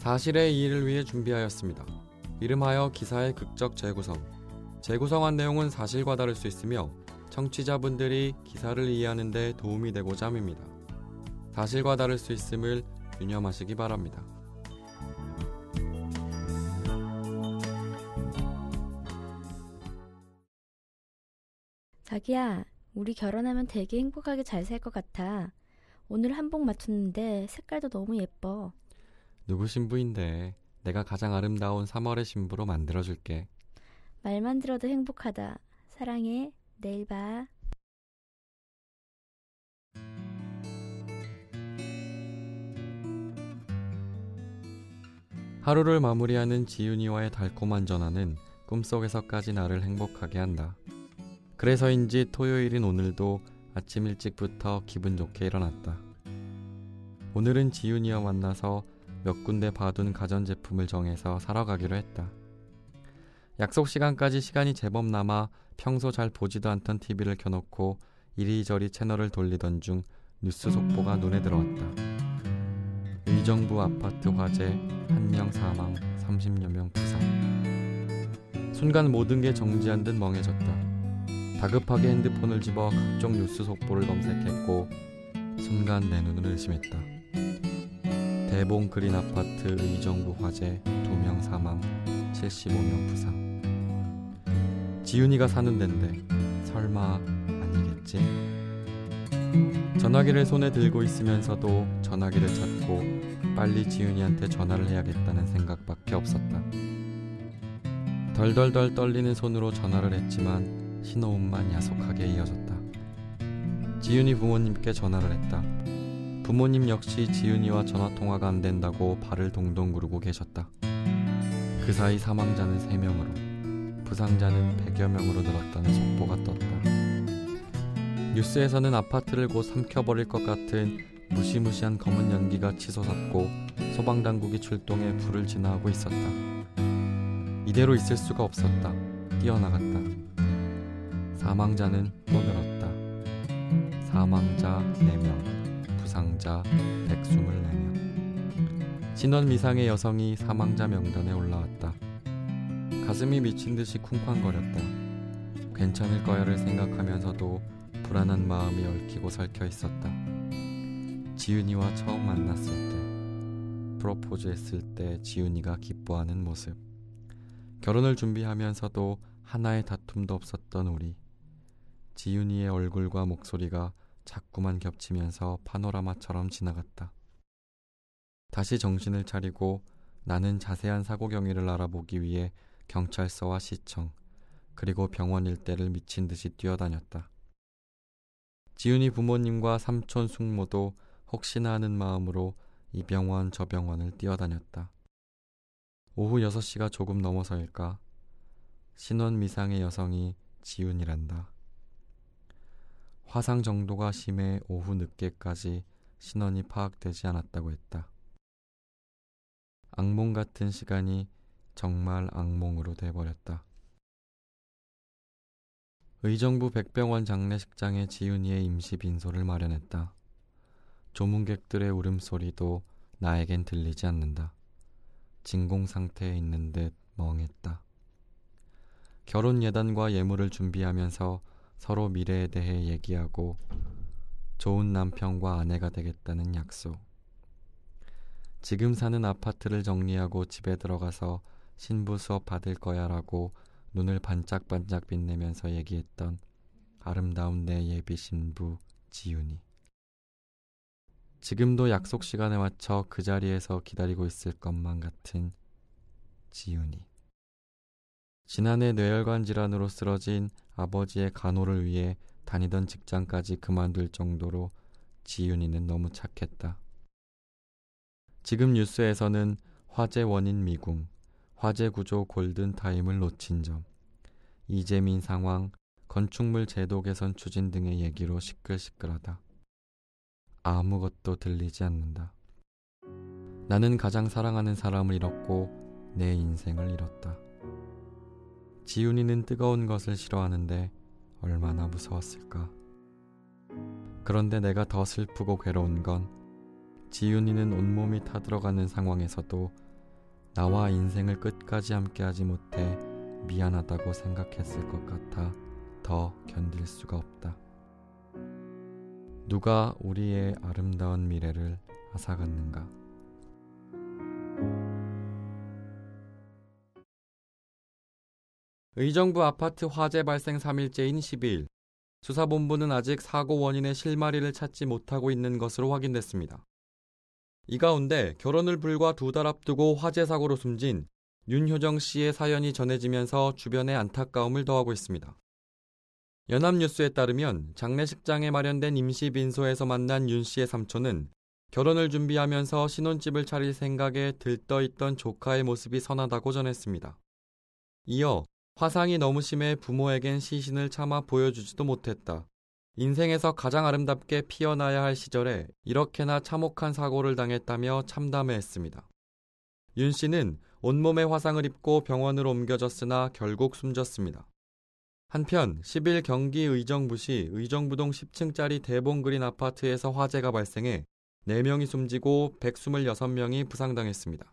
사실의 이의를 위해 준비하였습니다. 이름하여 기사의 극적 재구성. 재구성한 내용은 사실과 다를 수 있으며 청취자분들이 기사를 이해하는 데 도움이 되고자 함입니다. 사실과 다를 수 있음을 유념하시기 바랍니다. 자기야, 우리 결혼하면 되게 행복하게 잘 살 것 같아. 오늘 한복 맞췄는데 색깔도 너무 예뻐. 누구 신부인데 내가 가장 아름다운 3월의 신부로 만들어줄게. 말만 들어도 행복하다. 사랑해. 내일 봐. 하루를 마무리하는 지윤이와의 달콤한 전화는 꿈속에서까지 나를 행복하게 한다. 그래서인지 토요일인 오늘도 아침 일찍부터 기분 좋게 일어났다. 오늘은 지윤이와 만나서 몇 군데 봐둔 가전제품을 정해서 사러 가기로 했다. 약속 시간까지 시간이 제법 남아 평소 잘 보지도 않던 TV를 켜놓고 이리저리 채널을 돌리던 중 뉴스 속보가 눈에 들어왔다. 의정부 아파트 화재 한 명 사망 30여 명 부상. 순간 모든 게 정지한 듯 멍해졌다. 다급하게 핸드폰을 집어 각종 뉴스 속보를 검색했고 순간 내 눈을 의심했다. 대봉 그린 아파트 의정부 화재 2명 사망 75명 부상. 지윤이가 사는 덴데 설마 아니겠지? 전화기를 손에 들고 있으면서도 전화기를 찾고 빨리 지윤이한테 전화를 해야겠다는 생각밖에 없었다. 덜덜덜 떨리는 손으로 전화를 했지만 신호음만 야속하게 이어졌다. 지윤이 부모님께 전화를 했다. 부모님 역시 지윤이와 전화통화가 안 된다고 발을 동동 구르고 계셨다. 그 사이 사망자는 3명으로, 부상자는 100여 명으로 늘었다는 속보가 떴다. 뉴스에서는 아파트를 곧 삼켜버릴 것 같은 무시무시한 검은 연기가 치솟았고 소방당국이 출동해 불을 진화하고 있었다. 이대로 있을 수가 없었다. 뛰어나갔다. 사망자는 또 늘었다. 사망자 4명, 부상자 124명. 신원 미상의 여성이 사망자 명단에 올라왔다. 가슴이 미친 듯이 쿵쾅거렸다. 괜찮을 거야를 생각하면서도 불안한 마음이 얽히고 설켜 있었다. 지윤이와 처음 만났을 때, 프로포즈 했을 때 지윤이가 기뻐하는 모습. 결혼을 준비하면서도 하나의 다툼도 없었던 우리. 지윤이의 얼굴과 목소리가 자꾸만 겹치면서 파노라마처럼 지나갔다. 다시 정신을 차리고 나는 자세한 사고 경위를 알아보기 위해 경찰서와 시청, 그리고 병원 일대를 미친 듯이 뛰어다녔다. 지윤이 부모님과 삼촌 숙모도 혹시나 하는 마음으로 이 병원 저 병원을 뛰어다녔다. 오후 6시가 조금 넘어서일까? 신원 미상의 여성이 지윤이란다. 화상 정도가 심해 오후 늦게까지 신원이 파악되지 않았다고 했다. 악몽 같은 시간이 정말 악몽으로 돼버렸다. 의정부 백병원 장례식장에 지윤이의 임시 빈소를 마련했다. 조문객들의 울음소리도 나에겐 들리지 않는다. 진공 상태에 있는 듯 멍했다. 결혼 예단과 예물을 준비하면서 서로 미래에 대해 얘기하고 좋은 남편과 아내가 되겠다는 약속. 지금 사는 아파트를 정리하고 집에 들어가서 신부 수업 받을 거야라고 눈을 반짝반짝 빛내면서 얘기했던 아름다운 내 예비 신부 지윤이. 지금도 약속 시간에 맞춰 그 자리에서 기다리고 있을 것만 같은 지윤이. 지난해 뇌혈관 질환으로 쓰러진 아버지의 간호를 위해 다니던 직장까지 그만둘 정도로 지윤이는 너무 착했다. 지금 뉴스에서는 화재 원인 미궁, 화재 구조 골든 타임을 놓친 점, 이재민 상황, 건축물 제도 개선 추진 등의 얘기로 시끌시끌하다. 아무것도 들리지 않는다. 나는 가장 사랑하는 사람을 잃었고 내 인생을 잃었다. 지윤이는 뜨거운 것을 싫어하는데 얼마나 무서웠을까. 그런데 내가 더 슬프고 괴로운 건 지윤이는 온몸이 타들어가는 상황에서도 나와 인생을 끝까지 함께하지 못해 미안하다고 생각했을 것 같아 더 견딜 수가 없다. 누가 우리의 아름다운 미래를 앗아갔는가? 의정부 아파트 화재 발생 3일째인 12일, 수사본부는 아직 사고 원인의 실마리를 찾지 못하고 있는 것으로 확인됐습니다. 이 가운데 결혼을 불과 두 달 앞두고 화재 사고로 숨진 윤효정 씨의 사연이 전해지면서 주변에 안타까움을 더하고 있습니다. 연합뉴스에 따르면 장례식장에 마련된 임시 빈소에서 만난 윤 씨의 삼촌은 결혼을 준비하면서 신혼집을 차릴 생각에 들떠 있던 조카의 모습이 선하다고 전했습니다. 이어 화상이 너무 심해 부모에겐 시신을 차마 보여주지도 못했다. 인생에서 가장 아름답게 피어나야 할 시절에 이렇게나 참혹한 사고를 당했다며 참담해했습니다. 윤 씨는 온몸에 화상을 입고 병원으로 옮겨졌으나 결국 숨졌습니다. 한편 10일 경기 의정부시 의정부동 10층짜리 대봉 그린 아파트에서 화재가 발생해 4명이 숨지고 126명이 부상당했습니다.